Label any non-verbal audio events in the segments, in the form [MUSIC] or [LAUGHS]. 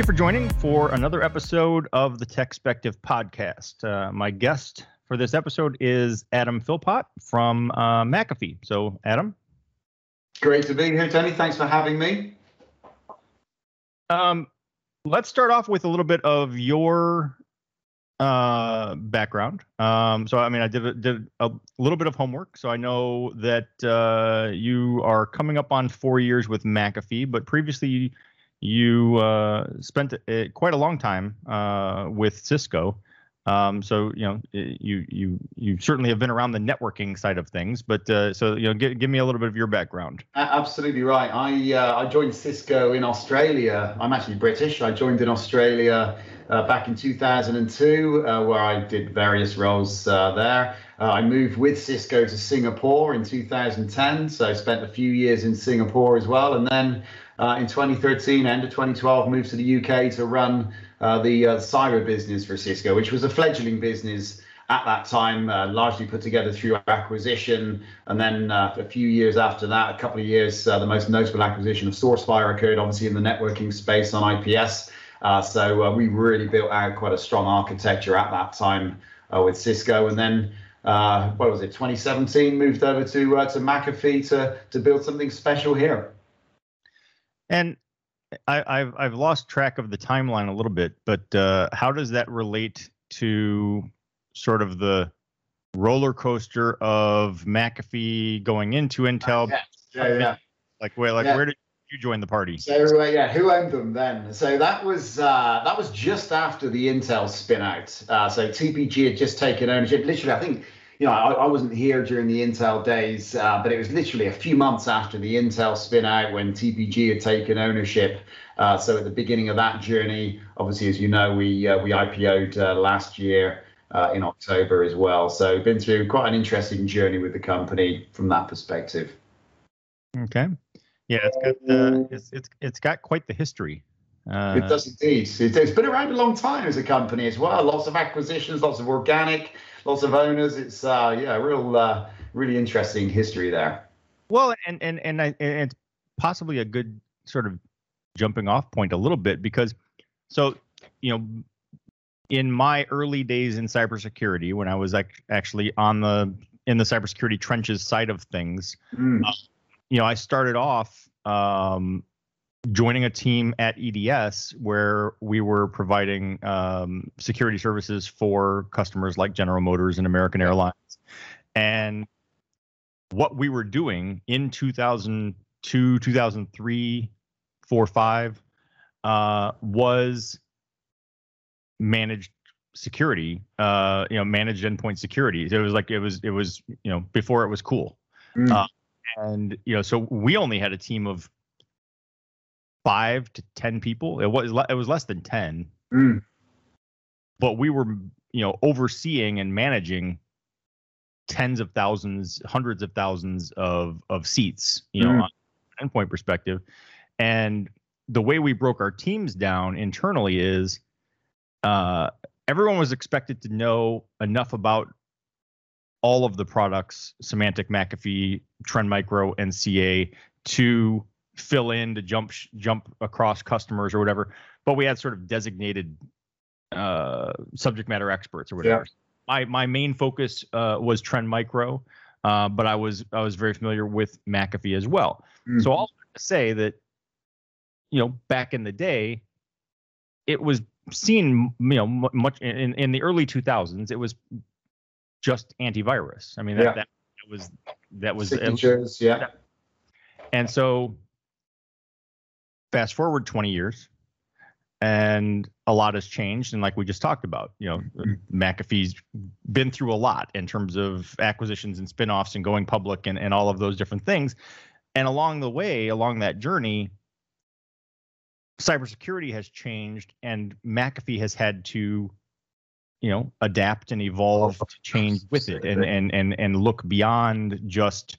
You for joining for another episode of the TechSpective podcast. Uh, my guest for this episode is Adam Philpott from uh, McAfee. So, Adam. Great to be here, Tony. Thanks for having me. Um, let's start off with a little bit of your uh, background. Um, so, I mean, I did a, did a little bit of homework, so I know that uh, you are coming up on four years with McAfee, but previously you uh, spent a, quite a long time uh, with Cisco. Um, so you know you you you certainly have been around the networking side of things, but uh, so you know give, give me a little bit of your background. Absolutely right. I uh, I joined Cisco in Australia. I'm actually British. I joined in Australia uh, back in 2002, uh, where I did various roles there. I moved with Cisco to Singapore in 2010, so I spent a few years in Singapore as well, and then in 2013, end of 2012, moved to the UK to run uh, the uh, cyber business for Cisco, which was a fledgling business at that time, uh, largely put together through acquisition. And then uh, a few years after that, a couple of years, uh, the most notable acquisition of SourceFire occurred, obviously in the networking space on IPS. Uh, so we really built out quite a strong architecture at that time with Cisco. And then what was it, 2017, moved over to to McAfee to to build something special here. And I, have I've lost track of the timeline a little bit, but uh, how does that relate to sort of the roller coaster of McAfee going into Intel? yeah, yeah, yeah. Like where, like yeah. where did you join the party? So uh, yeah, who owned them then? So that was uh, that was just after the Intel spin out. Uh, so TPG had just taken ownership. Literally, I think you know, I, I, wasn't here during the Intel days, uh, but it was literally a few months after the Intel spin out when TPG had taken ownership. Uh, so at the beginning of that journey, obviously, as you know, we uh, we IPO'd uh, last year uh, in October as well. So been through quite an interesting journey with the company from that perspective. Okay. Yeah, it's got uh, it's it's it's got quite the history. Uh, it does indeed. It's been around a long time as a company as well. Lots of acquisitions, lots of organic, lots of owners. It's uh, yeah, real, uh, really interesting history there. Well, and and and, I, and it's possibly a good sort of jumping off point a little bit because so you know in my early days in cybersecurity when I was ac- actually on the in the cybersecurity trenches side of things, mm. uh, you know, I started off um, joining a team at EDS where we were providing um, security services for customers like General Motors and American Airlines. And what we were doing in 2002, 2003, 4, 5 uh, was managed security, uh, you know, managed endpoint security. It was like it was it was you know before it was cool. Mm. Uh, and you know, so we only had a team of five to ten people. It was it was less than ten, mm. but we were you know overseeing and managing tens of thousands, hundreds of thousands of of seats. You know, mm. on endpoint perspective, and the way we broke our teams down internally is uh, everyone was expected to know enough about all of the products, Symantec McAfee, Trend Micro, and CA, to fill in to jump jump across customers or whatever. But we had sort of designated uh, subject matter experts or whatever. Yeah. My my main focus uh, was Trend Micro, uh, but I was I was very familiar with McAfee as well. Mm-hmm. So I'll say that you know back in the day, it was seen you know much in in the early 2000s. It was just antivirus. I mean that, yeah. that was that was signatures. Yeah. And so fast forward 20 years and a lot has changed and like we just talked about you know mm-hmm. mcafee's been through a lot in terms of acquisitions and spin-offs and going public and, and all of those different things and along the way along that journey cybersecurity has changed and mcafee has had to you know adapt and evolve to change with it and and and, and look beyond just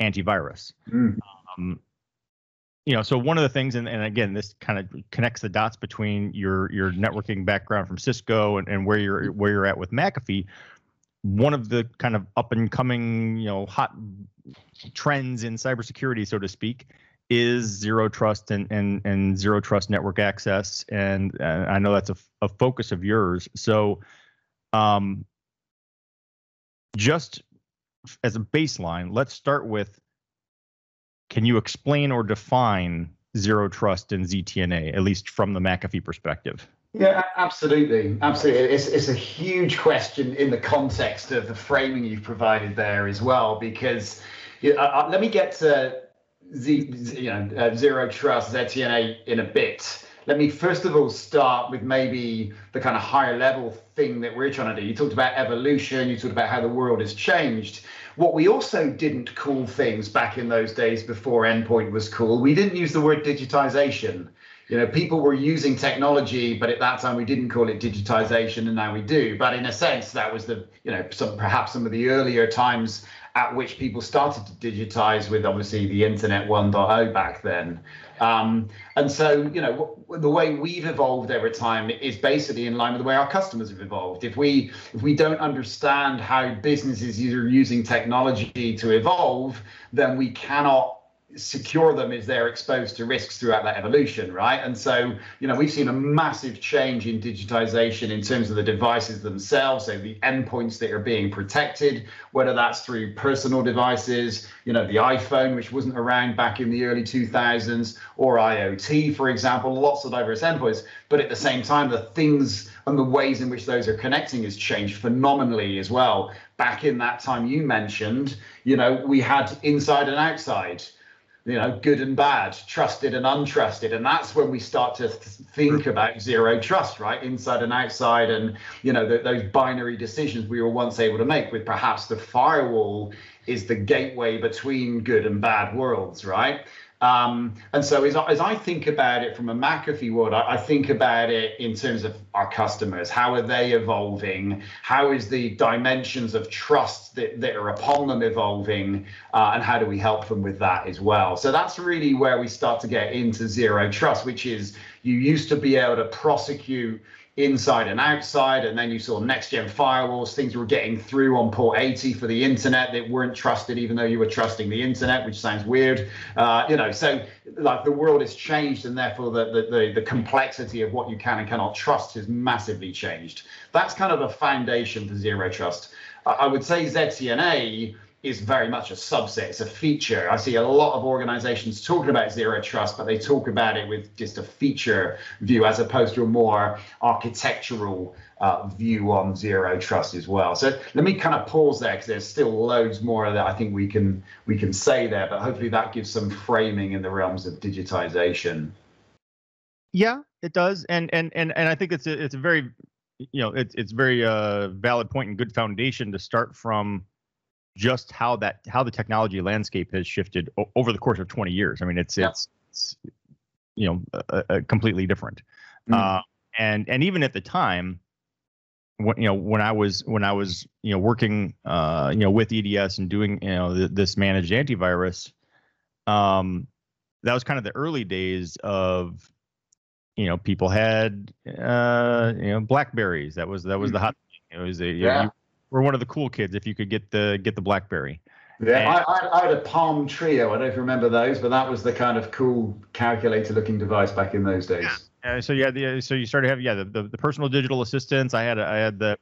antivirus mm. um, you know so one of the things and, and again this kind of connects the dots between your your networking background from cisco and, and where you're where you're at with mcafee one of the kind of up and coming you know hot trends in cybersecurity so to speak is zero trust and and and zero trust network access, and uh, I know that's a, a focus of yours. So, um, just as a baseline, let's start with: Can you explain or define zero trust and ZTNA, at least from the McAfee perspective? Yeah, absolutely, absolutely. It's it's a huge question in the context of the framing you've provided there as well, because you know, uh, let me get to Z, you know, uh, zero trust ZTNA in a bit. Let me first of all start with maybe the kind of higher level thing that we're trying to do. You talked about evolution, you talked about how the world has changed. What we also didn't call things back in those days before endpoint was cool, we didn't use the word digitization. You know, people were using technology, but at that time we didn't call it digitization, and now we do. But in a sense, that was the, you know, some perhaps some of the earlier times at which people started to digitize with obviously the internet 1.0 back then. Um, and so, you know, the way we've evolved over time is basically in line with the way our customers have evolved. If we if we don't understand how businesses are using technology to evolve, then we cannot secure them is they're exposed to risks throughout that evolution, right? And so, you know, we've seen a massive change in digitization in terms of the devices themselves, so the endpoints that are being protected, whether that's through personal devices, you know, the iPhone, which wasn't around back in the early 2000s, or IoT, for example, lots of diverse endpoints. But at the same time, the things and the ways in which those are connecting has changed phenomenally as well. Back in that time you mentioned, you know, we had inside and outside you know, good and bad, trusted and untrusted. And that's when we start to think mm-hmm. about zero trust, right? Inside and outside, and, you know, the, those binary decisions we were once able to make with perhaps the firewall is the gateway between good and bad worlds, right? Um, and so as, as I think about it from a McAfee world, I, I, think about it in terms of our customers. How are they evolving? How is the dimensions of trust that, that are upon them evolving? Uh, and how do we help them with that as well? So that's really where we start to get into zero trust, which is you used to be able to prosecute inside and outside. And then you saw next gen firewalls, things were getting through on port 80 for the internet that weren't trusted, even though you were trusting the internet, which sounds weird. Uh, you know, so like the world has changed, and therefore the, the, the, the complexity of what you can and cannot trust has massively changed. That's kind of a foundation for zero trust. I would say ZTNA is very much a subset. It's a feature. I see a lot of organizations talking about zero trust, but they talk about it with just a feature view as opposed to a more architectural uh, view on zero trust as well. So let me kind of pause there because there's still loads more that I think we can we can say there, but hopefully that gives some framing in the realms of digitization. Yeah, it does, and and and and I think it's a it's a very you know it's it's very uh, valid point and good foundation to start from just how that how the technology landscape has shifted o- over the course of 20 years. I mean, it's yeah. it's, it's, you know a, a completely different. Mm. Uh, and and even at the time, when you know when I was when I was you know working uh, you know with EDS and doing you know th- this managed antivirus, um, that was kind of the early days of you know people had uh, you know Blackberries. That was that was mm. the hot. It was a, yeah. You, were one of the cool kids if you could get the get the BlackBerry. Yeah, and, I, I, had a Palm Treo. I don't know if you remember those, but that was the kind of cool calculator-looking device back in those days. Yeah. so yeah, the, so you started having yeah the, the, the, personal digital assistants. I had a, I had the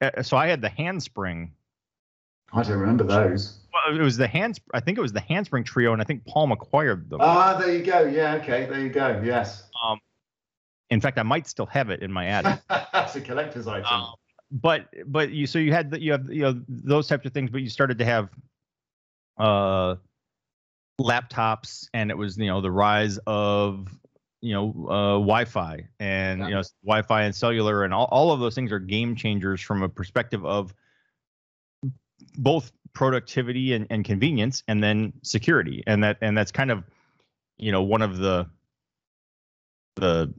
uh, so I had the handspring. I don't remember those. Well, it was the hands. I think it was the handspring Treo, and I think Palm acquired them. Ah, there you go. Yeah, okay, there you go. Yes. Um, in fact, I might still have it in my attic. [LAUGHS] That's a collector's item. Um, but but you so you had the, you have you know those types of things, but you started to have uh laptops, and it was you know the rise of you know uh, Wi-Fi and yeah. you know Wi-Fi and cellular and all, all of those things are game changers from a perspective of both productivity and, and convenience and then security and that and that's kind of you know one of the the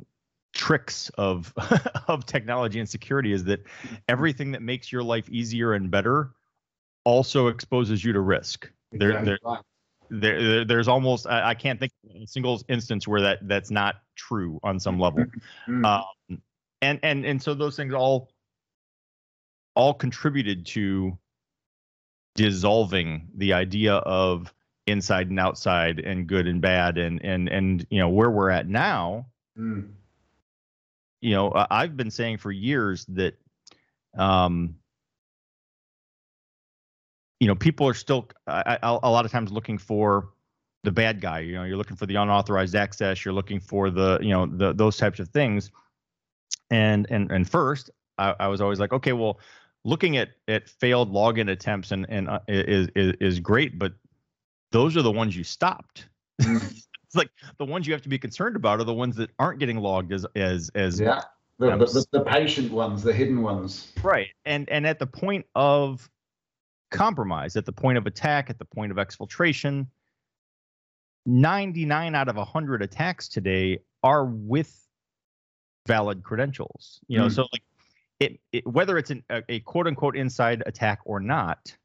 tricks of [LAUGHS] of technology and security is that everything that makes your life easier and better also exposes you to risk. There, there, there, there, there's almost I, can't think of a single instance where that that's not true on some [LAUGHS] level. Mm-hmm. um, and and and so those things all all contributed to dissolving the idea of inside and outside and good and bad and and and you know where we're at now mm. You know i've been saying for years that um you know people are still I, I, a lot of times looking for the bad guy. You know you're looking for the unauthorized access. You're looking for the you know the those types of things. And and and first I, I was always like okay well looking at at failed login attempts and and uh, is, is is great but those are the ones you stopped. It's like the ones you have to be concerned about are the ones that aren't getting logged as as as yeah the, the, the, patient ones, the hidden ones. Right, and and at the point of compromise, at the point of attack, at the point of exfiltration, 99 out of 100 attacks today are with valid credentials. You know, mm. so like it, it, whether it's an, a, a quote unquote inside attack or not,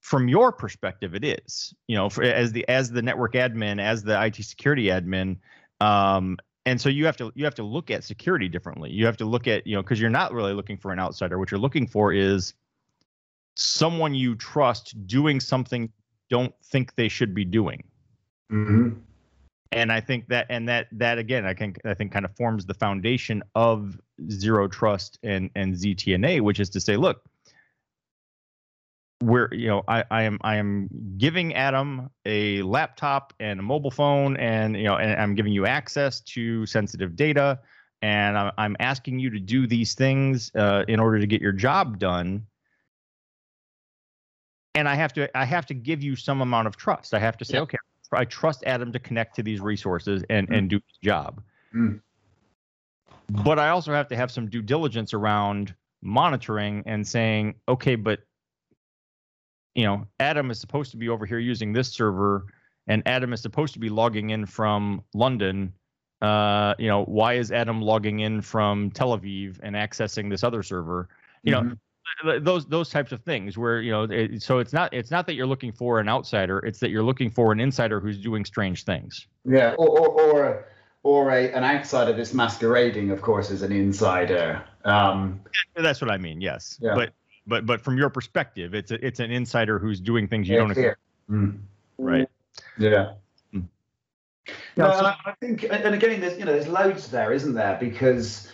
from your perspective it is you know for, as the as the network admin as the IT security admin um, and so you have to you have to look at security differently. You have to look at you know because you're not really looking for an outsider. What you're looking for is someone you trust doing something don't think they should be doing. Mm-hmm. and i think that and that that again i think i think kind of forms the foundation of zero trust and and ztna which is to say look where you know I, I am I am giving Adam a laptop and a mobile phone and you know and I'm giving you access to sensitive data and I'm, I'm asking you to do these things uh, in order to get your job done and I have to I have to give you some amount of trust I have to say yeah. okay I trust Adam to connect to these resources and mm. and do his job mm. but I also have to have some due diligence around monitoring and saying okay but you know, Adam is supposed to be over here using this server, and Adam is supposed to be logging in from London. Uh, you know, why is Adam logging in from Tel Aviv and accessing this other server? You mm-hmm. know, those those types of things where you know, it, so it's not it's not that you're looking for an outsider; it's that you're looking for an insider who's doing strange things. Yeah, or or or, or a, an outsider that's masquerading, of course, as an insider. Um, that's what I mean. Yes, yeah. but but but from your perspective, it's a, it's an insider who's doing things you yeah, don't expect. Mm. Right. Yeah. Mm. No, so, I think, and again, there's you know, there's loads there, isn't there? Because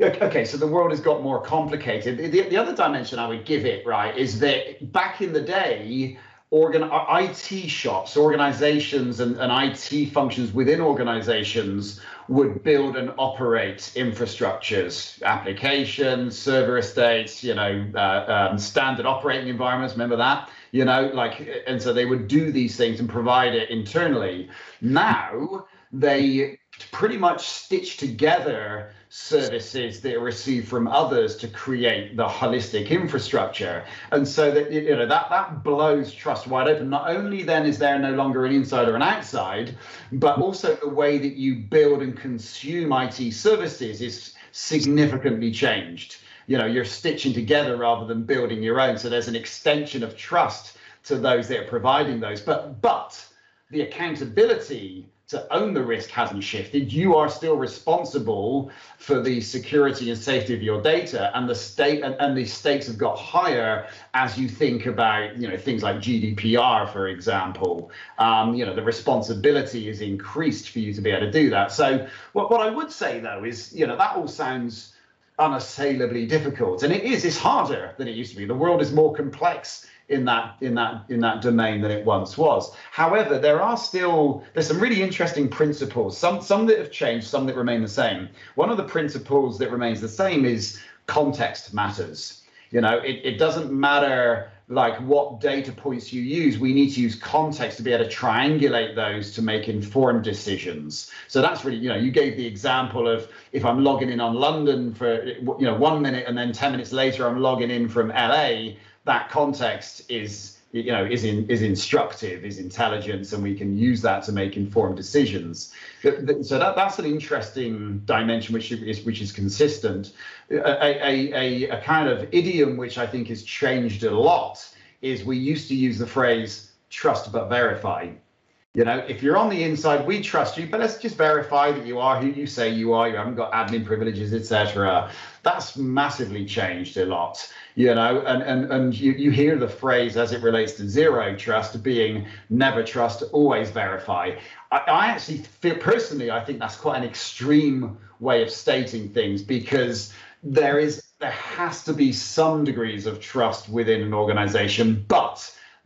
okay, so the world has got more complicated. The, the other dimension I would give it, right, is that back in the day, organ IT shops, organizations, and, and IT functions within organizations would build and operate infrastructures, applications, server estates, you know, uh, um, standard operating environments. Remember that, you know, like, and so they would do these things and provide it internally. Now they pretty much stitch together services that are received from others to create the holistic infrastructure. And so that you know that that blows trust wide open. Not only then is there no longer an inside or an outside, but also the way that you build and consume IT services is significantly changed. You know, you're stitching together rather than building your own. So there's an extension of trust to those that are providing those. But but the accountability to own the risk hasn't shifted. You are still responsible for the security and safety of your data, and the state and, and the stakes have got higher as you think about you know things like GDPR, for example. Um, you know the responsibility is increased for you to be able to do that. So what what I would say though is you know that all sounds unassailably difficult, and it is. It's harder than it used to be. The world is more complex in that in that in that domain than it once was. However, there are still there's some really interesting principles. Some some that have changed, some that remain the same. One of the principles that remains the same is context matters. You know, it, it doesn't matter like what data points you use. We need to use context to be able to triangulate those to make informed decisions. So that's really, you know, you gave the example of if I'm logging in on London for you know one minute and then 10 minutes later I'm logging in from LA that context is you know is in is instructive is intelligence and we can use that to make informed decisions so that that's an interesting dimension which is which is consistent a, a, a, a kind of idiom which i think has changed a lot is we used to use the phrase trust but verify You know, if you're on the inside, we trust you, but let's just verify that you are who you say you are. You haven't got admin privileges, etc. That's massively changed a lot. You know, and and and you, you hear the phrase as it relates to zero trust being never trust, always verify. I, I actually feel personally, I think that's quite an extreme way of stating things because there is there has to be some degrees of trust within an organization, but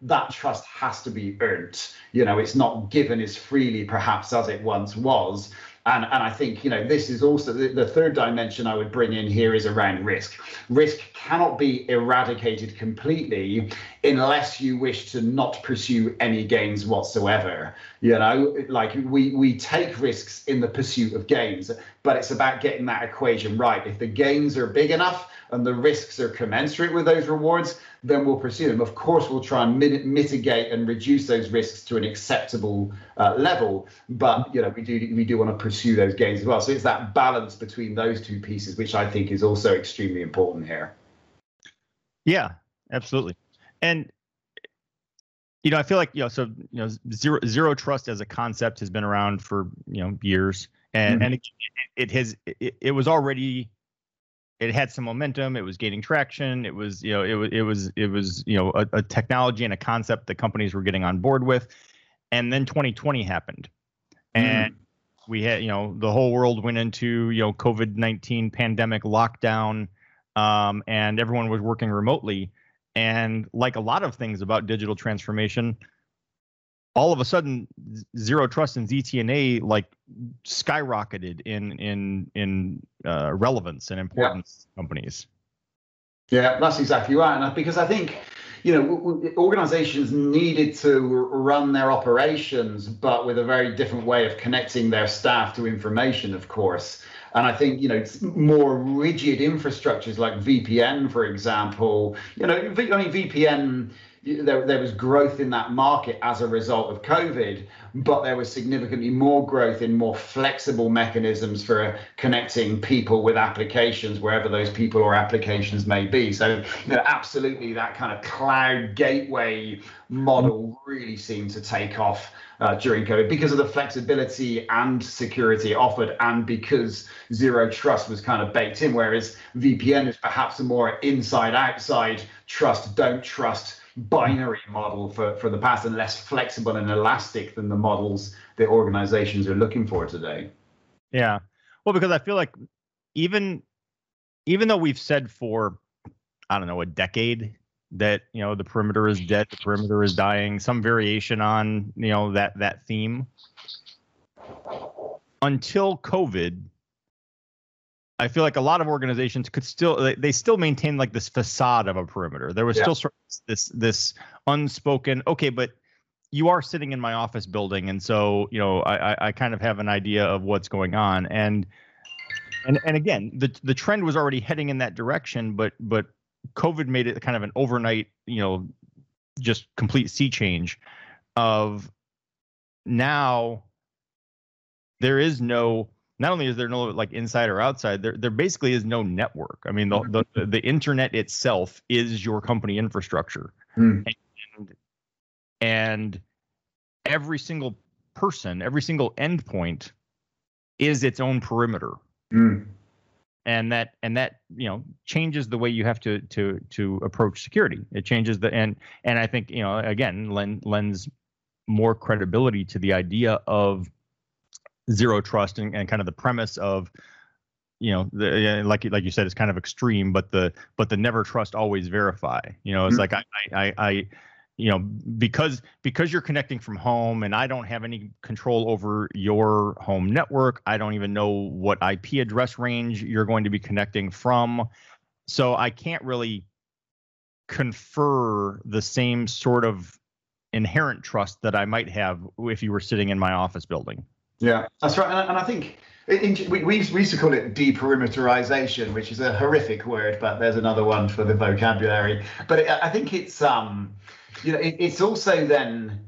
that trust has to be earned. You know, it's not given as freely perhaps as it once was. And, and I think, you know, this is also the, the third dimension I would bring in here is around risk. Risk cannot be eradicated completely unless you wish to not pursue any gains whatsoever. You know, like we, we take risks in the pursuit of gains, but it's about getting that equation right. If the gains are big enough, and the risks are commensurate with those rewards, then we'll pursue them. Of course, we'll try and mitigate and reduce those risks to an acceptable uh, level, but you know we do we do want to pursue those gains as well. So it's that balance between those two pieces, which I think is also extremely important here. Yeah, absolutely, and you know I feel like you know so you know zero zero trust as a concept has been around for you know years, and mm-hmm. and it, it has it, it was already it had some momentum. It was gaining traction. It was, you know, it was, it was, it was, you know, a, a, technology and a concept that companies were getting on board with. And then 2020 happened, and mm. we had, you know, the whole world went into, you know, COVID 19 pandemic lockdown, um, and everyone was working remotely. And like a lot of things about digital transformation, all of a sudden zero trust and ZTNA like skyrocketed in in in uh, relevance and importance yeah. companies. Yeah, that's exactly right. And because I think you know organizations needed to run their operations, but with a very different way of connecting their staff to information, of course. And I think you know more rigid infrastructures like VPN, for example. You know, I mean VPN there, there was growth in that market as a result of COVID, but there was significantly more growth in more flexible mechanisms for connecting people with applications wherever those people or applications may be. So, you know, absolutely, that kind of cloud gateway model really seemed to take off uh, during COVID because of the flexibility and security offered, and because zero trust was kind of baked in. Whereas VPN is perhaps a more inside outside trust, don't trust binary model for, for the past and less flexible and elastic than the models that organizations are looking for today. Yeah. Well, because I feel like even even though we've said for I don't know a decade that you know the perimeter is dead, the perimeter is dying, some variation on you know that that theme. Until COVID, I feel like a lot of organizations could still they still maintain like this facade of a perimeter. There was yeah. still sort of this this unspoken okay, but you are sitting in my office building, and so you know I I kind of have an idea of what's going on, and and and again the the trend was already heading in that direction, but but COVID made it kind of an overnight you know just complete sea change of now there is no not only is there no like inside or outside, there there basically is no network. I mean, the the, the internet itself is your company infrastructure, mm. and, and every single person, every single endpoint is its own perimeter. Mm. And that and that you know changes the way you have to to to approach security. It changes the and and I think you know again lend, lends more credibility to the idea of zero trust and, and kind of the premise of you know the, like like you said it's kind of extreme but the but the never trust always verify. You know it's mm-hmm. like I, I i you know because because you're connecting from home and i don't have any control over your home network i don't even know what ip address range you're going to be connecting from. So i can't really confer the same sort of inherent trust that i might have if you were sitting in my office building yeah, that's right. And, and I think in, we, we used to call it deperimeterization, which is a horrific word, but there's another one for the vocabulary. But it, I think it's um, you know, it, it's also then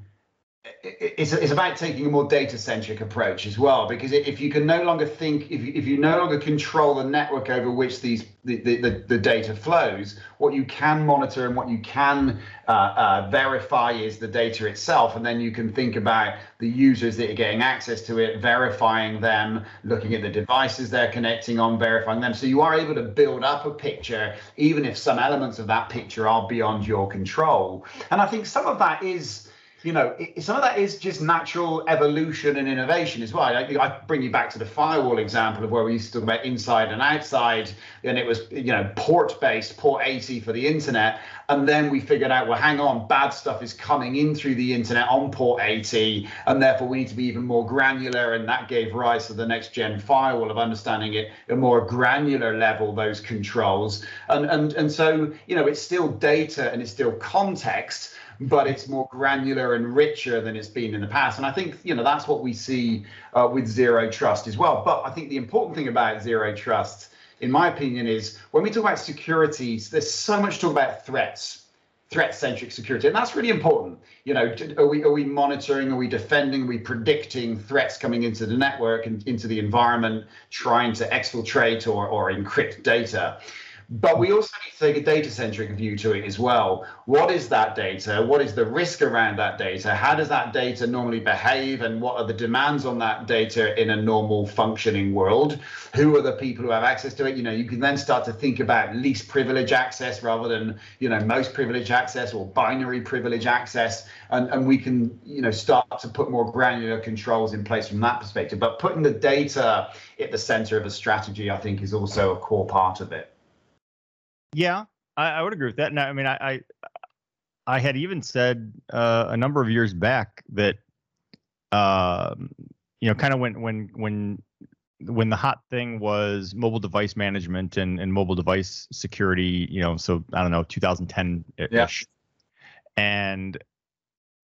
it's, it's about taking a more data centric approach as well because if you can no longer think if you, if you no longer control the network over which these the, the, the data flows what you can monitor and what you can uh, uh, verify is the data itself and then you can think about the users that are getting access to it verifying them looking at the devices they're connecting on verifying them. So you are able to build up a picture even if some elements of that picture are beyond your control. And i think some of that is you know, it, some of that is just natural evolution and innovation as well. I, I, bring you back to the firewall example of where we used to talk about inside and outside, and it was, you know, port based, port 80 for the internet. And then we figured out, well, hang on, bad stuff is coming in through the internet on port 80, and therefore we need to be even more granular. And that gave rise to the next gen firewall of understanding it at a more granular level, those controls. And, and, and so, you know, it's still data and it's still context but it's more granular and richer than it's been in the past. And I think you know that's what we see uh, with zero trust as well. But I think the important thing about zero trust, in my opinion, is when we talk about securities, there's so much talk about threats threat-centric security, and that's really important. You know, are we are we monitoring? Are we defending? Are we predicting threats coming into the network and into the environment, trying to exfiltrate or or encrypt data? But we also need to take a data centric view to it as well. What is that data? What is the risk around that data? How does that data normally behave? And what are the demands on that data in a normal functioning world? Who are the people who have access to it? You know, you can then start to think about least privilege access rather than, you know, most privilege access or binary privilege access. And, and we can, you know, start to put more granular controls in place from that perspective. But putting the data at the center of a strategy, I think, is also a core part of it. Yeah, I, I would agree with that. And I mean, I, I, I had even said uh, a number of years back that, uh, you know, kind of when when when when the hot thing was mobile device management and, and mobile device security, you know, so I don't know, 2010 ish. Yeah. And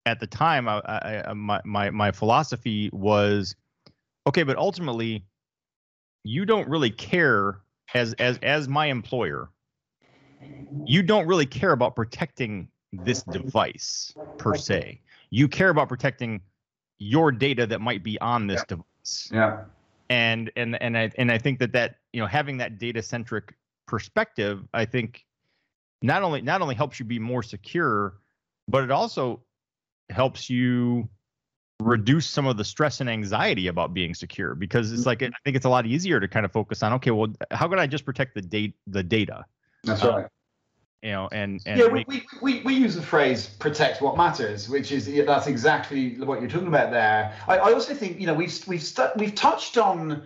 at the time, I, I, my, my, my philosophy was, okay, but ultimately, you don't really care as as as my employer you don't really care about protecting this device per se. You care about protecting your data that might be on this yeah. device. Yeah. And and and I and I think that that you know having that data centric perspective, I think not only not only helps you be more secure, but it also helps you reduce some of the stress and anxiety about being secure because it's like I think it's a lot easier to kind of focus on okay, well, how can I just protect the date the data? That's uh, right you know, and, and yeah, we, we, we, we use the phrase "protect what matters," which is that's exactly what you're talking about there. I, I also think you know we've we've stu- we've touched on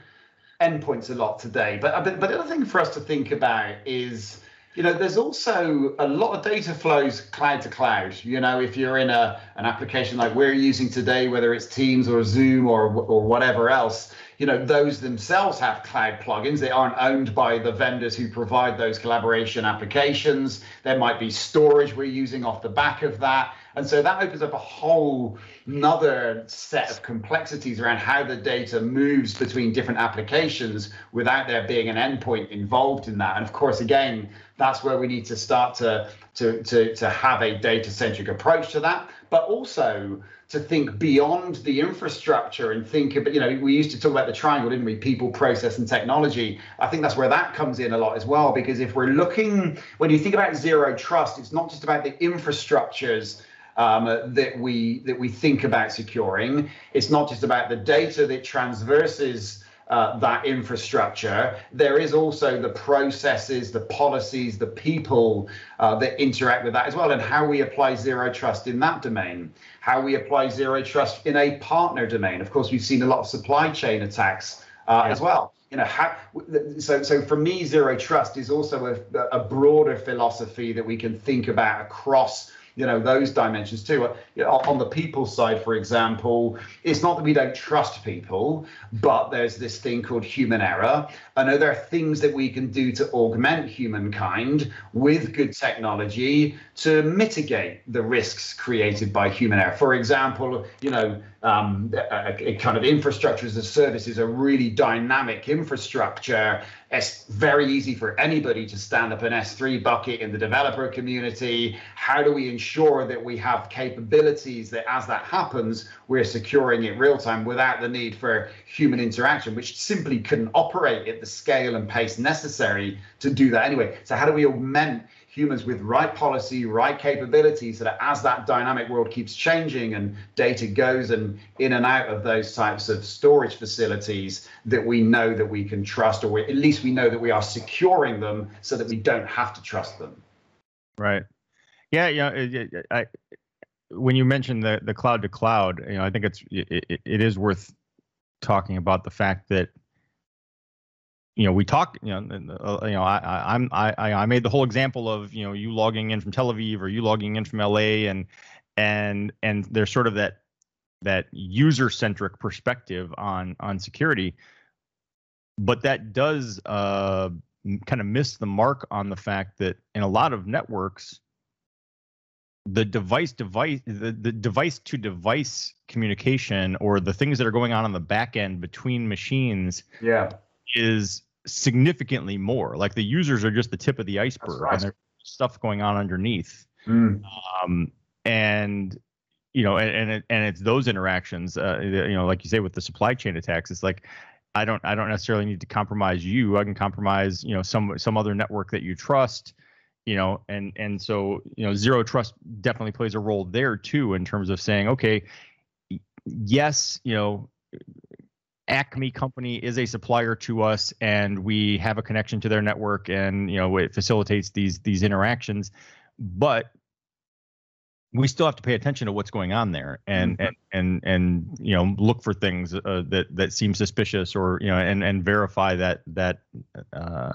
endpoints a lot today, but but but the other thing for us to think about is you know there's also a lot of data flows cloud to cloud you know if you're in a an application like we're using today whether it's teams or zoom or or whatever else you know those themselves have cloud plugins. They aren't owned by the vendors who provide those collaboration applications. There might be storage we're using off the back of that. And so that opens up a whole another set of complexities around how the data moves between different applications without there being an endpoint involved in that. And of course again that's where we need to start to to to, to have a data centric approach to that. But also to think beyond the infrastructure and think about, you know, we used to talk about the triangle, didn't we? People, process, and technology. I think that's where that comes in a lot as well, because if we're looking, when you think about zero trust, it's not just about the infrastructures um, that we that we think about securing. It's not just about the data that transverses uh, that infrastructure. There is also the processes, the policies, the people uh, that interact with that as well, and how we apply zero trust in that domain, how we apply zero trust in a partner domain. Of course, we've seen a lot of supply chain attacks uh, yeah. as well. You know, how, so so for me, zero trust is also a, a broader philosophy that we can think about across you know those dimensions too. Uh, on the people side, for example, it's not that we don't trust people, but there's this thing called human error. I know there are things that we can do to augment humankind with good technology to mitigate the risks created by human error. For example, you know um, a, kind of infrastructure as a service is a really dynamic infrastructure. It's very easy for anybody to stand up an S3 bucket in the developer community. How do we ensure that we have capabilities that, as that happens, we're securing it real time without the need for human interaction, which simply couldn't operate at the scale and pace necessary to do that anyway? So, how do we augment humans with right policy, right capabilities so that as that dynamic world keeps changing and data goes and in and out of those types of storage facilities, that we know that we can trust, or at least we know that we are securing them so that we don't have to trust them. Right. Yeah. Yeah. I, when you mentioned the the cloud to cloud, you know, I think it's it, it is worth talking about the fact that you know, we talk, you know, uh, you know, I, I'm, I, I made the whole example of, you know, you logging in from Tel Aviv or you logging in from LA and, and, and there's sort of that, that user centric perspective on, on security. But that does uh, kind of miss the mark on the fact that in a lot of networks, the device device the, the device to device communication or the things that are going on on the back end between machines yeah is significantly more. Like the users are just the tip of the iceberg, right. and there's stuff going on underneath. Mm. Um, and you know, and and, it, and it's those interactions. Uh, you know, like you say with the supply chain attacks, it's like I don't I don't necessarily need to compromise you. I can compromise you know some some other network that you trust. You know, and and so you know, zero trust definitely plays a role there too in terms of saying, okay, yes, you know, Acme company is a supplier to us, and we have a connection to their network, and you know it facilitates these these interactions. But we still have to pay attention to what's going on there, and mm-hmm. and and and you know look for things uh, that that seem suspicious, or you know, and and verify that that uh,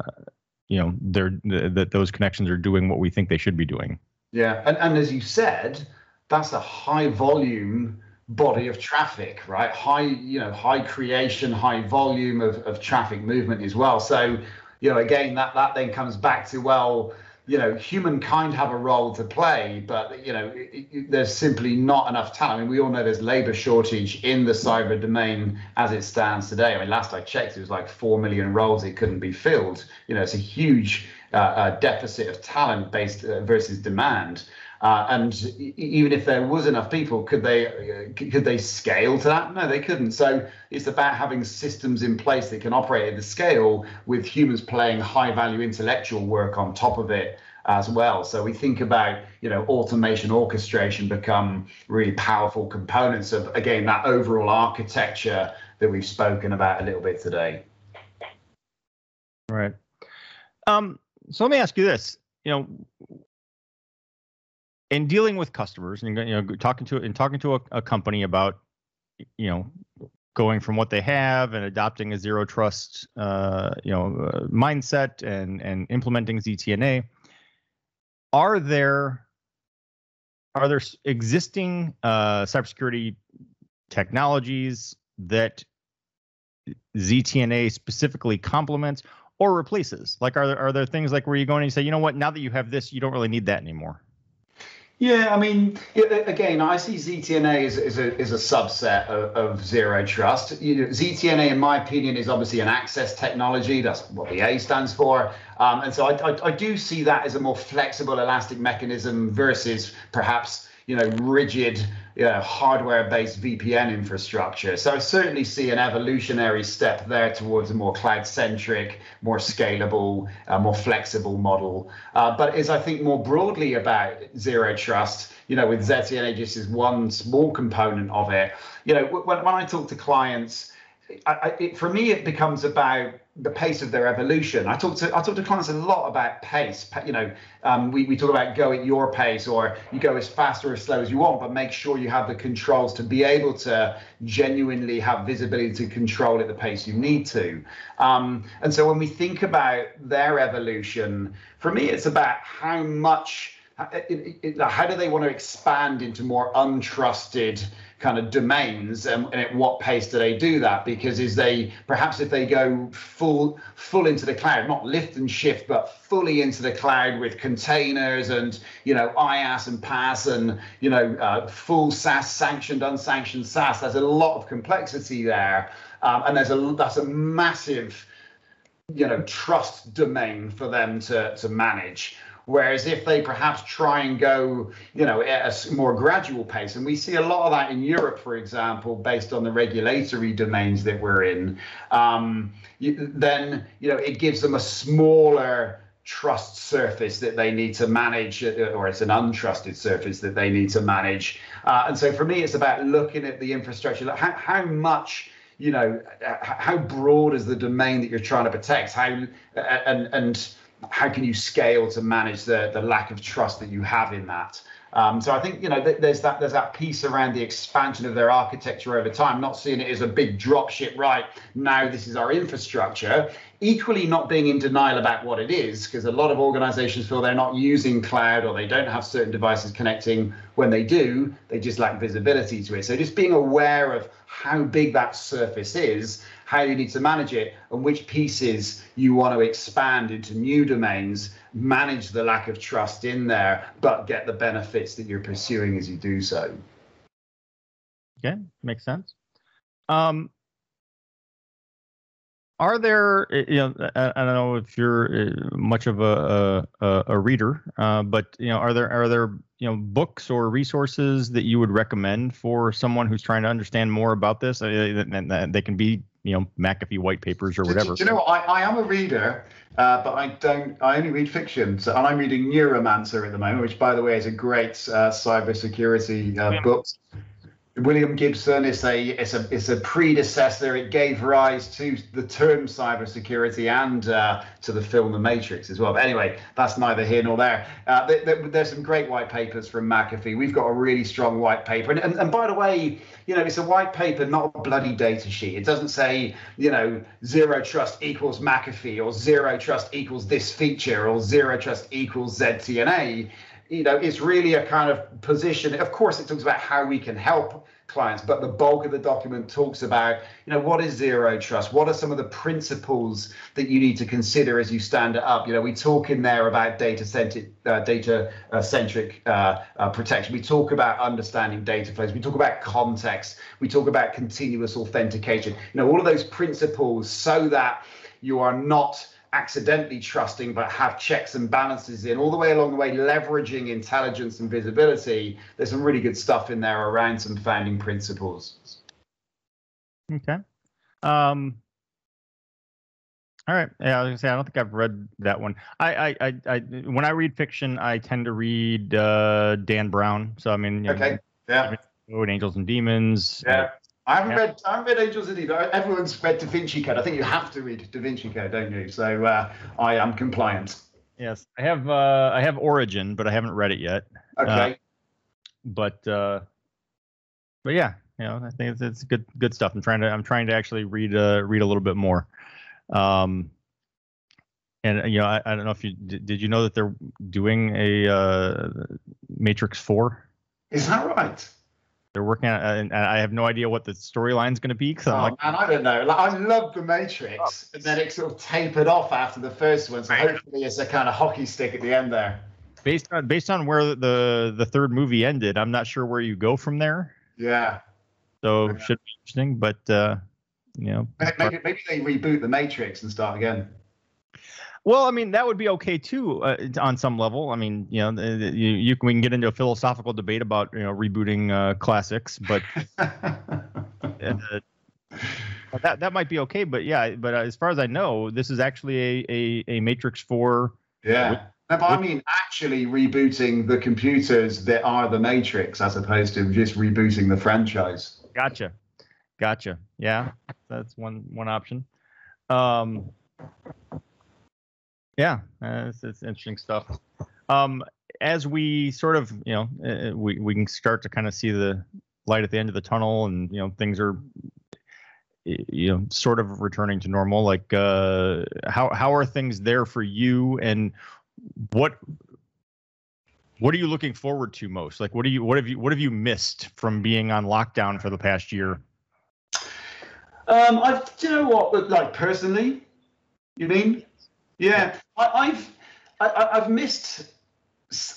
you know they're that those connections are doing what we think they should be doing. Yeah, and and as you said, that's a high volume body of traffic, right? High, you know, high creation, high volume of, of traffic movement as well. So, you know, again, that that then comes back to well, you know, humankind have a role to play, but you know, it, it, there's simply not enough talent. I mean, we all know there's labor shortage in the cyber domain as it stands today. I mean, last I checked, it was like four million roles it couldn't be filled. You know, it's a huge uh, uh, deficit of talent based uh, versus demand. Uh, and even if there was enough people, could they uh, could they scale to that? No, they couldn't. So it's about having systems in place that can operate at the scale with humans playing high value intellectual work on top of it as well. So we think about you know automation, orchestration become really powerful components of again that overall architecture that we've spoken about a little bit today. Right. Um, so let me ask you this. You know, in dealing with customers and you know talking to and talking to a, a company about you know going from what they have and adopting a zero trust uh, you know uh, mindset and and implementing ZTNA are there are there existing uh, cybersecurity technologies that ZTNA specifically complements or replaces? Like, are there are there things like where you go in and you say, you know what, now that you have this, you don't really need that anymore? Yeah, I mean, again, I see ZTNA as, as, a, as a subset of, of zero trust. You know, ZTNA, in my opinion, is obviously an access technology. That's what the A stands for. Um, and so I, I, I do see that as a more flexible, elastic mechanism versus perhaps you know rigid you know, hardware-based VPN infrastructure. So I certainly see an evolutionary step there towards a more cloud-centric, more scalable, uh, more flexible model. Uh, but as I think more broadly about zero trust, you know, with ZTNA just as one small component of it, you know, when, when I talk to clients, I, it, for me, it becomes about the pace of their evolution. I talk to I talk to clients a lot about pace. You know, um, we we talk about go at your pace, or you go as fast or as slow as you want, but make sure you have the controls to be able to genuinely have visibility to control at the pace you need to. Um, and so when we think about their evolution, for me, it's about how much. How do they want to expand into more untrusted kind of domains and, and, at what pace do they do that? Because is they perhaps if they go full full into the cloud not lift and shift but fully into the cloud with containers and you know IaaS and PaaS and you know uh, full SaaS sanctioned unsanctioned SaaS there's a lot of complexity there. Um, and there's a that's a massive you know trust domain for them to to manage Whereas if they perhaps try and go, you know, at a more gradual pace, and we see a lot of that in Europe, for example, based on the regulatory domains that we're in, um, then you know it gives them a smaller trust surface that they need to manage, uh, or it's an untrusted surface that they need to manage. Uh, and so for me, it's about looking at the infrastructure. Like how, how much you know how broad is the domain that you're trying to protect how and and how can you scale to manage the, the lack of trust that you have in that? Um, so I think you know th- there's that there's that piece around the expansion of their architecture over time, not seeing it as a big drop ship. Right now, this is our infrastructure. Equally, not being in denial about what it is, because a lot of organizations feel they're not using cloud or they don't have certain devices connecting. When they do, they just lack visibility to it. So just being aware of how big that surface is how you need to manage it, and which pieces you want to expand into new domains, manage the lack of trust in there, but get the benefits that you're pursuing as you do so. Okay, makes sense. Um, are there you know I, I, don't know if you're uh, much of a a, a reader uh, but you know are there are there you know books or resources that you would recommend for someone who's trying to understand more about this uh, they can be you know McAfee white papers or whatever. Do, do you know what? I, I am a reader, uh, but I don't. I only read fiction. So and I'm reading Neuromancer at the moment, which, by the way, is a great uh, cybersecurity uh, book. William Gibson is a it's a it's a predecessor. It gave rise to the term cybersecurity and uh, to the film The Matrix as well. But anyway, that's neither here nor there. Uh, there, there. There's some great white papers from McAfee. We've got a really strong white paper, and, and and by the way, you know, it's a white paper, not a bloody data sheet. It doesn't say you know zero trust equals McAfee or zero trust equals this feature or zero trust equals ZTNA you know, it's really a kind of position. Of course, it talks about how we can help clients, but the bulk of the document talks about, you know, what is zero trust? What are some of the principles that you need to consider as you stand it up? You know, we talk in there about data centric, uh, data uh, centric uh, uh, protection. We talk about understanding data flows. We talk about context. We talk about continuous authentication. You know, all of those principles so that you are not accidentally trusting, but have checks and balances in all the way along the way, leveraging intelligence and visibility. There's some really good stuff in there around some founding principles. Okay. Um, all right. Yeah, I was gonna say I don't think I've read that one. I, I, I, I when I read fiction, I tend to read uh, Dan Brown. So I mean, okay, know, yeah, and Angels and Demons. Yeah. I haven't read I haven't read Angels and Eve. Everyone's read Da Vinci Code. I think you have to read Da Vinci Code, don't you? So uh, I am compliant. Yes, I have. Uh, I have Origin, but I haven't read it yet. Okay. Uh, but uh, but yeah, you know, I think it's, it's good good stuff. I'm trying to I'm trying to actually read uh, read a little bit more. Um, and you know, I, I don't know if you did, did you know that they're doing a uh, Matrix Four. Is that right? They're working on, and I have no idea what the storyline's going to be. Cause oh, I'm like, man, I don't know. Like, I love the Matrix, oh. and then it sort of tapered off after the first one. So hopefully, it's a kind of hockey stick at the end there. Based on based on where the the third movie ended, I'm not sure where you go from there. Yeah. So okay. should be interesting, but uh, you know, maybe, maybe they reboot the Matrix and start again. Well, I mean that would be okay too uh, on some level. I mean, you know, you, you can, we can get into a philosophical debate about you know rebooting uh, classics, but [LAUGHS] uh, that that might be okay. But yeah, but as far as I know, this is actually a a, a Matrix Four. Yeah. With, no, I mean actually rebooting the computers that are the Matrix as opposed to just rebooting the franchise. Gotcha, gotcha. Yeah, that's one one option. Um, yeah, uh, it's, it's interesting stuff. Um, as we sort of, you know, uh, we we can start to kind of see the light at the end of the tunnel, and you know, things are, you know, sort of returning to normal. Like, uh, how how are things there for you, and what what are you looking forward to most? Like, what do you what have you what have you missed from being on lockdown for the past year? Um, do you know what? Like personally, you mean? Yeah, I, I've I, I've missed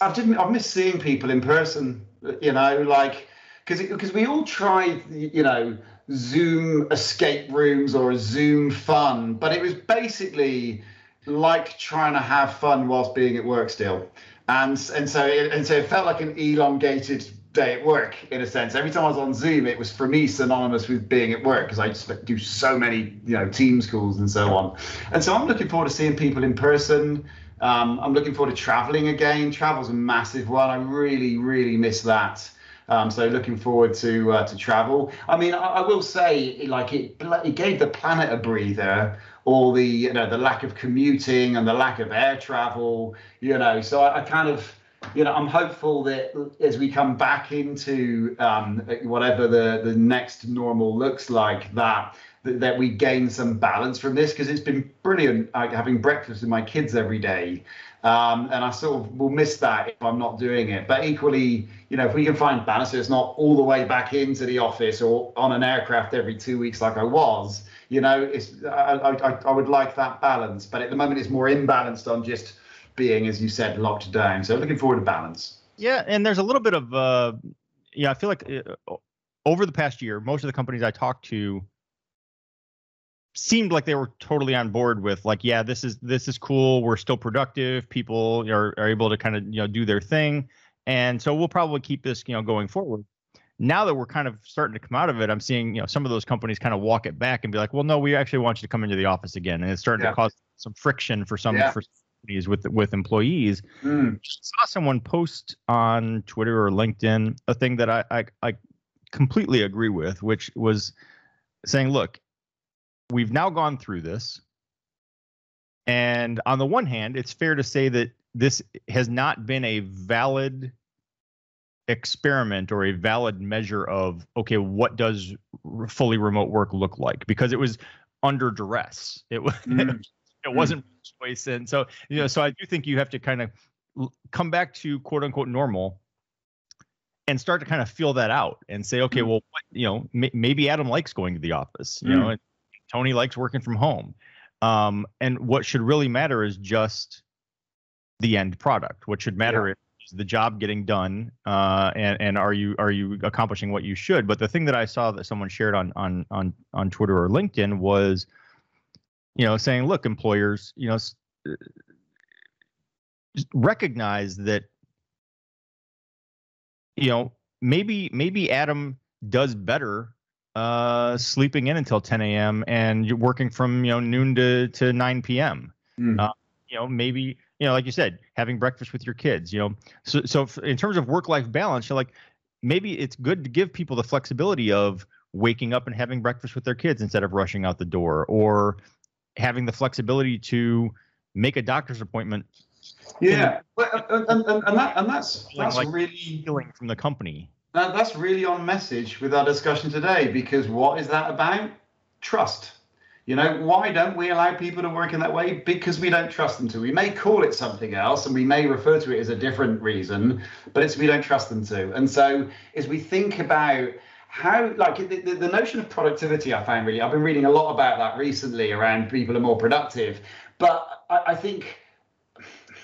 I've didn't I've missed seeing people in person. You know, like because because we all tried you know Zoom escape rooms or Zoom fun, but it was basically like trying to have fun whilst being at work still and and so it, and so it felt like an elongated day at work in a sense. Every time I was on Zoom, it was for me synonymous with being at work because I just do so many you know Teams calls and so on. And so I'm looking forward to seeing people in person. Um, I'm looking forward to traveling again. Travel's a massive one. I really really miss that. Um, so looking forward to uh, to travel. I mean, I, I, will say, like it, it gave the planet a breather all the you know the lack of commuting and the lack of air travel you know so I, I kind of you know i'm hopeful that as we come back into um, whatever the the next normal looks like that that we gain some balance from this because it's been brilliant like, having breakfast with my kids every day um, and I sort of will miss that if I'm not doing it. But equally, you know, if we can find balance, so it's not all the way back into the office or on an aircraft every two weeks like I was, you know, it's I, I, I would like that balance, but at the moment it's more imbalanced on just being, as you said, locked down. So looking forward to balance. Yeah, and there's a little bit of uh, yeah, I feel like uh, over the past year, most of the companies I talked to seemed like they were totally on board with like yeah this is this is cool we're still productive people are, are able to kind of you know do their thing and so we'll probably keep this you know going forward now that we're kind of starting to come out of it, I'm seeing you know some of those companies kind of walk it back and be like, well, no, we actually want you to come into the office again, and it's starting yeah. to cause some friction for some yeah. for companies with with employees. Mm. Saw someone post on Twitter or LinkedIn a thing that I, I I completely agree with, which was saying, look, we've now gone through this, and on the one hand, it's fair to say that this has not been a valid experiment or a valid measure of okay what does fully remote work look like because it was under duress it was [LAUGHS] mm. it wasn't. Choice. And so you know so i do think you have to kind of come back to quote unquote normal and start to kind of feel that out and say okay mm. well what, you know m- maybe adam likes going to the office you know mm. and tony likes working from home. Um, and what should really matter is just the end product. What should matter yeah. the job getting done uh, and and are you are you accomplishing what you should? But the thing that i saw that someone shared on on on on twitter or linkedin was you know saying look employers you know uh, recognize that you know maybe maybe adam does better uh, sleeping in until 10 a.m. and you're working from you know noon to to 9 p.m. Mm. Uh, you know maybe you know, like you said, having breakfast with your kids, you know. So, so in terms of work life balance, you're like, maybe it's good to give people the flexibility of waking up and having breakfast with their kids instead of rushing out the door or having the flexibility to make a doctor's appointment. Yeah. and, uh, uh, and, and, that, and that's, that's like really healing from the company. That, that's really on message with our discussion today because what is that about? Trust. You know, why don't we allow people to work in that way? Because we don't trust them to. We may call it something else and we may refer to it as a different reason, but it's we don't trust them to. And so as we think about how like the, the, the, notion of productivity i found really i've been reading a lot about that recently around people are more productive but I, I think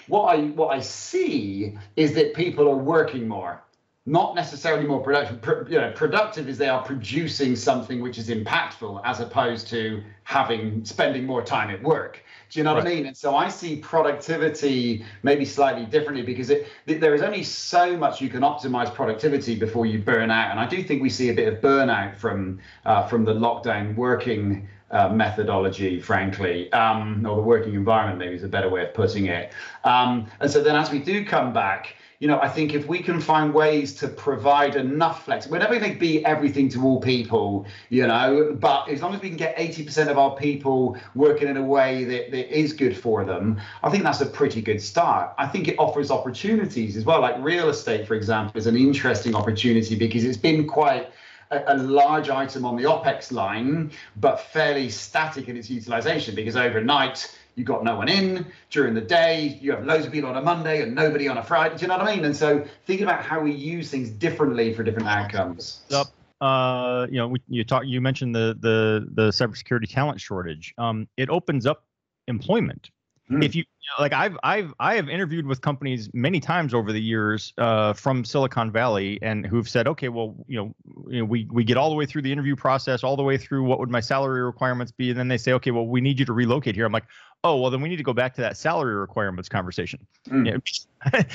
what i what i see is that people are working more not necessarily more productive. you know, productive is they are producing something which is impactful, as opposed to having spending more time at work. Do you know right. what I mean? And so I see productivity maybe slightly differently because it, there is only so much you can optimize productivity before you burn out. And I do think we see a bit of burnout from uh, from the lockdown working uh, methodology, frankly, um, or the working environment, maybe is a better way of putting it. Um, and so then as we do come back, you know, I think if we can find ways to provide enough flex, we're never going to be everything to all people, you know, but as long as we can get 80% of our people working in a way that, that is good for them, I think that's a pretty good start. I think it offers opportunities as well. Like real estate, for example, is an interesting opportunity because it's been quite a, a, large item on the OPEX line, but fairly static in its utilization because overnight you've got no one in. During the day, you have loads of people on a Monday and nobody on a Friday. Do you know what I mean? And so thinking about how we use things differently for different outcomes. Yep. Uh, you know, we, you talk, you mentioned the the the cybersecurity talent shortage. Um, it opens up employment. Mm. If you, you know, like, I've I've I have interviewed with companies many times over the years uh, from Silicon Valley, and who've said, okay, well, you know, you know, we we get all the way through the interview process, all the way through what would my salary requirements be, and then they say, okay, well, we need you to relocate here. I'm like, oh, well, then we need to go back to that salary requirements conversation, mm.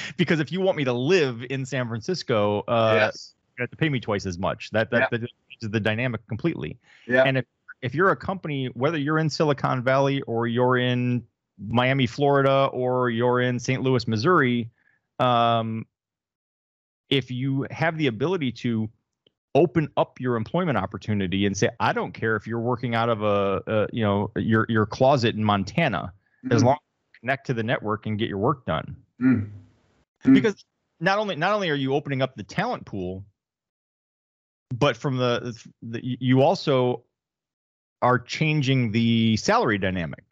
[LAUGHS] because if you want me to live in San Francisco, uh, yes. you have to pay me twice as much. That that, yeah. that is the dynamic completely. Yeah. And if if you're a company, whether you're in Silicon Valley or you're in Miami, Florida, or you're in St. Louis, Missouri, um, if you have the ability to open up your employment opportunity and say, I don't care if you're working out of a, a you know your your closet in Montana, mm-hmm. as long as you connect to the network and get your work done. Mm-hmm. Because not only not only are you opening up the talent pool, but from the, the you also are changing the salary dynamic.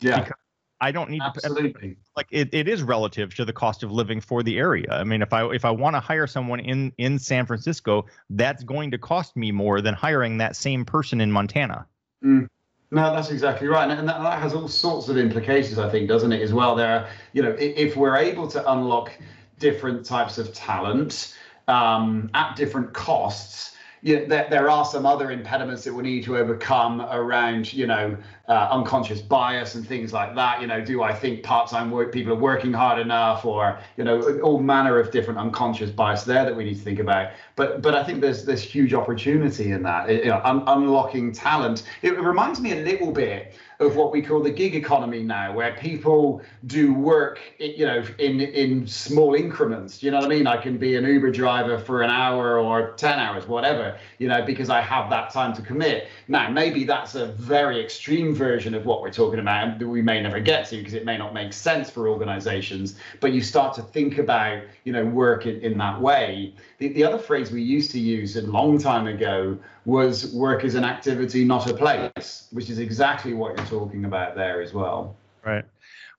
Yeah. Because I don't need Absolutely. to like it, it is relative to the cost of living for the area. I mean, if I if I want to hire someone in in San Francisco, that's going to cost me more than hiring that same person in Montana. Mm. No, that's exactly right, and that, that has all sorts of implications, I think, doesn't it? As well, there, you know, if we're able to unlock different types of talent um, at different costs, you know, there, there are some other impediments that we need to overcome around, you know, uh, unconscious bias and things like that. You know, do I think part-time work people are working hard enough, or you know, all manner of different unconscious bias there that we need to think about. But but I think there's there's huge opportunity in that. You know, un- unlocking talent. It reminds me a little bit of what we call the gig economy now, where people do work, you know, in in small increments. You know what I mean? I can be an Uber driver for an hour or ten hours, whatever, you know, because I have that time to commit. Now, maybe that's a very extreme version of what we're talking about, and we may never get to because it may not make sense for organizations. But you start to think about, you know, work in, in that way. The, the other phrase we used to use a long time ago was work is an activity, not a place, which is exactly what you're talking about there as well. Right.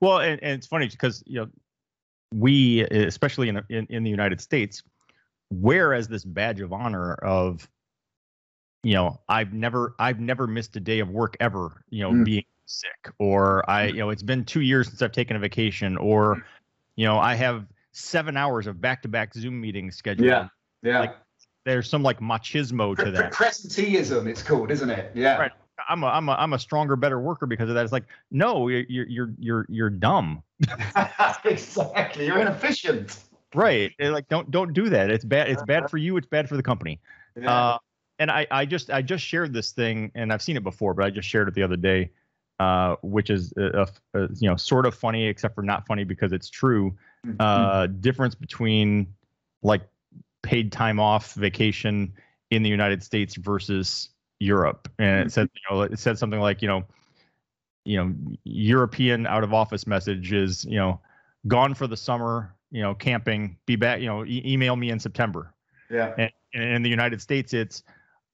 Well, and, and it's funny because you know we, especially in, in in the United States, wear as this badge of honor of you know I've never I've never missed a day of work ever. You know, mm. being sick or I you know it's been two years since I've taken a vacation or you know I have seven hours of back to back Zoom meetings scheduled. Yeah. Yeah. Like, there's some like machismo to that. Presenteeism, it's called, isn't it? Yeah. Right. I'm a I'm a I'm a stronger, better worker because of that. It's like, no, you're you're you're you're dumb. [LAUGHS] exactly. You're inefficient. Right. like don't don't do that. It's bad. It's bad for you. It's bad for the company. Yeah. Uh, and I I just I just shared this thing, and I've seen it before, but I just shared it the other day, uh, which is a, a, a, you know sort of funny, except for not funny because it's true. Mm-hmm. Uh, difference between like paid time off vacation in the United States versus Europe. And it said, you know, it said something like, you know, you know, European out of office message is, you know, gone for the summer, you know, camping, be back, you know, e- email me in September. Yeah. And, and, in the United States, it's,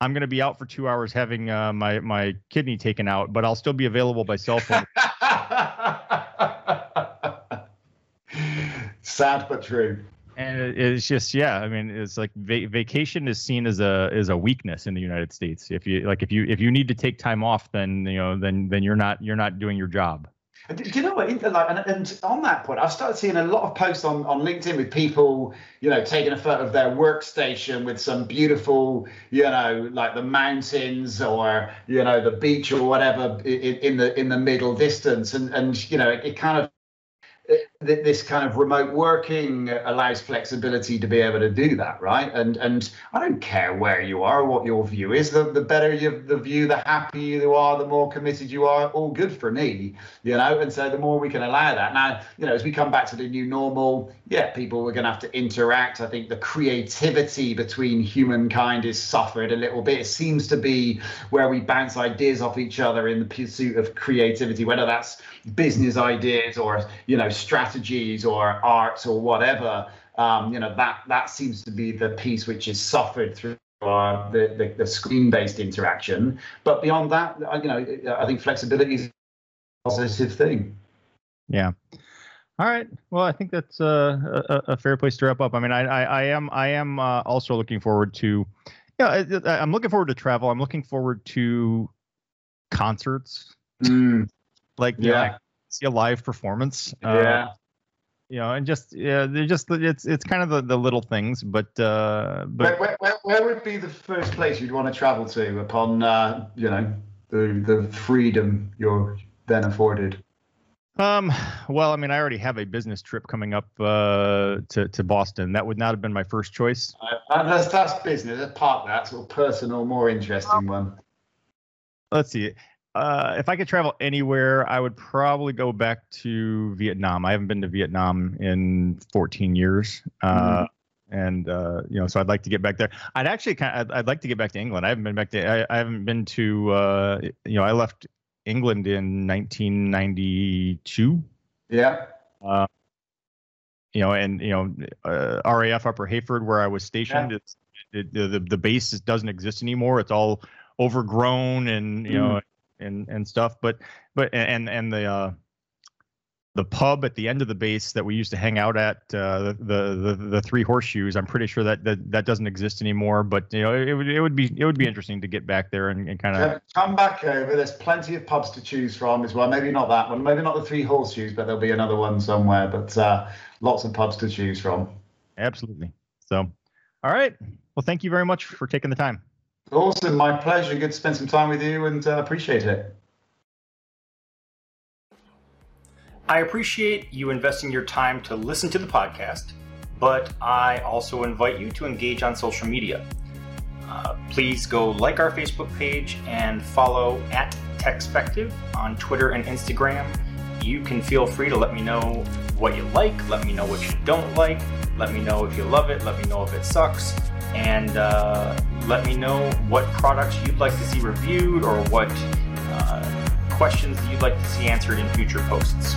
I'm going to be out for two hours having uh, my my kidney taken out, but I'll still be available by cell phone. [LAUGHS] Sad but true and it's just yeah i mean it's like va- vacation is seen as a as a weakness in the united states. If you like if you if you need to take time off then you know then then you're not you're not doing your job. Do you know what? Like, and, and, on that point, I've started seeing a lot of posts on, on LinkedIn with people, you know, taking a photo of their workstation with some beautiful, you know, like the mountains or you know the beach or whatever in, in the in the middle distance, and and you know, it, it kind of this kind of remote working allows flexibility to be able to do that, right? And and I don't care where you are or what your view is. The the better you the view, the happier you are, the more committed you are. All good for me, you know. And so the more we can allow that. Now, you know, as we come back to the new normal, yeah, people are going to have to interact. I think the creativity between humankind is suffered a little bit. It seems to be where we bounce ideas off each other in the pursuit of creativity, whether that's business ideas or you know strategies or arts or whatever um, you know that that seems to be the piece which is suffered through uh, the, the, the screen-based interaction. But beyond that, you know, I think flexibility is a positive thing. Yeah. All right. Well, I think that's uh, a, a, fair place to wrap up. I mean, I, I, I am I am uh, also looking forward to, yeah, I, am looking forward to travel. I'm looking forward to concerts. Mm. like yeah, know, see a live performance. Uh, yeah. Uh, you know, and just yeah, they're just it's it's kind of the, the little things, but uh, but where, where, where would be the first place you'd want to travel to upon uh, you know the the freedom you're then afforded? Um, well, I mean, I already have a business trip coming up uh, to to Boston. That would not have been my first choice. Uh, that's that's business. That's part that sort of personal, more interesting one. Let's see. Uh, if I could travel anywhere, I would probably go back to Vietnam. I haven't been to Vietnam in 14 years. Uh, mm and uh, you know, so I'd like to get back there. I'd actually kind of, I'd, I'd, like to get back to England. I haven't been back to, I, I haven't been to, uh, you know, I left England in 1992. Yeah. Uh, you know, and you know, uh, RAF Upper Heyford, where I was stationed, yeah. it's it, the, the the base doesn't exist anymore. It's all overgrown and you mm. know and and stuff. But but and and the uh, the pub at the end of the base that we used to hang out at, uh, the, the the Three Horseshoes. I'm pretty sure that, that that doesn't exist anymore. But you know, it would it would be it would be interesting to get back there and, and kind of come back over. There's plenty of pubs to choose from as well. Maybe not that one, maybe not the Three Horseshoes, but there'll be another one somewhere. But uh, lots of pubs to choose from. Absolutely. So, all right. Well, thank you very much for taking the time. Awesome. My pleasure. Good to spend some time with you and uh, appreciate it. I appreciate you investing your time to listen to the podcast, but I also invite you to engage on social media. Uh, please go like our Facebook page and follow at Techspective on Twitter and Instagram. You can feel free to let me know what you like, let me know what you don't like, let me know if you love it, let me know if it sucks, and uh, let me know what products you'd like to see reviewed or what uh, questions you'd like to see answered in future posts.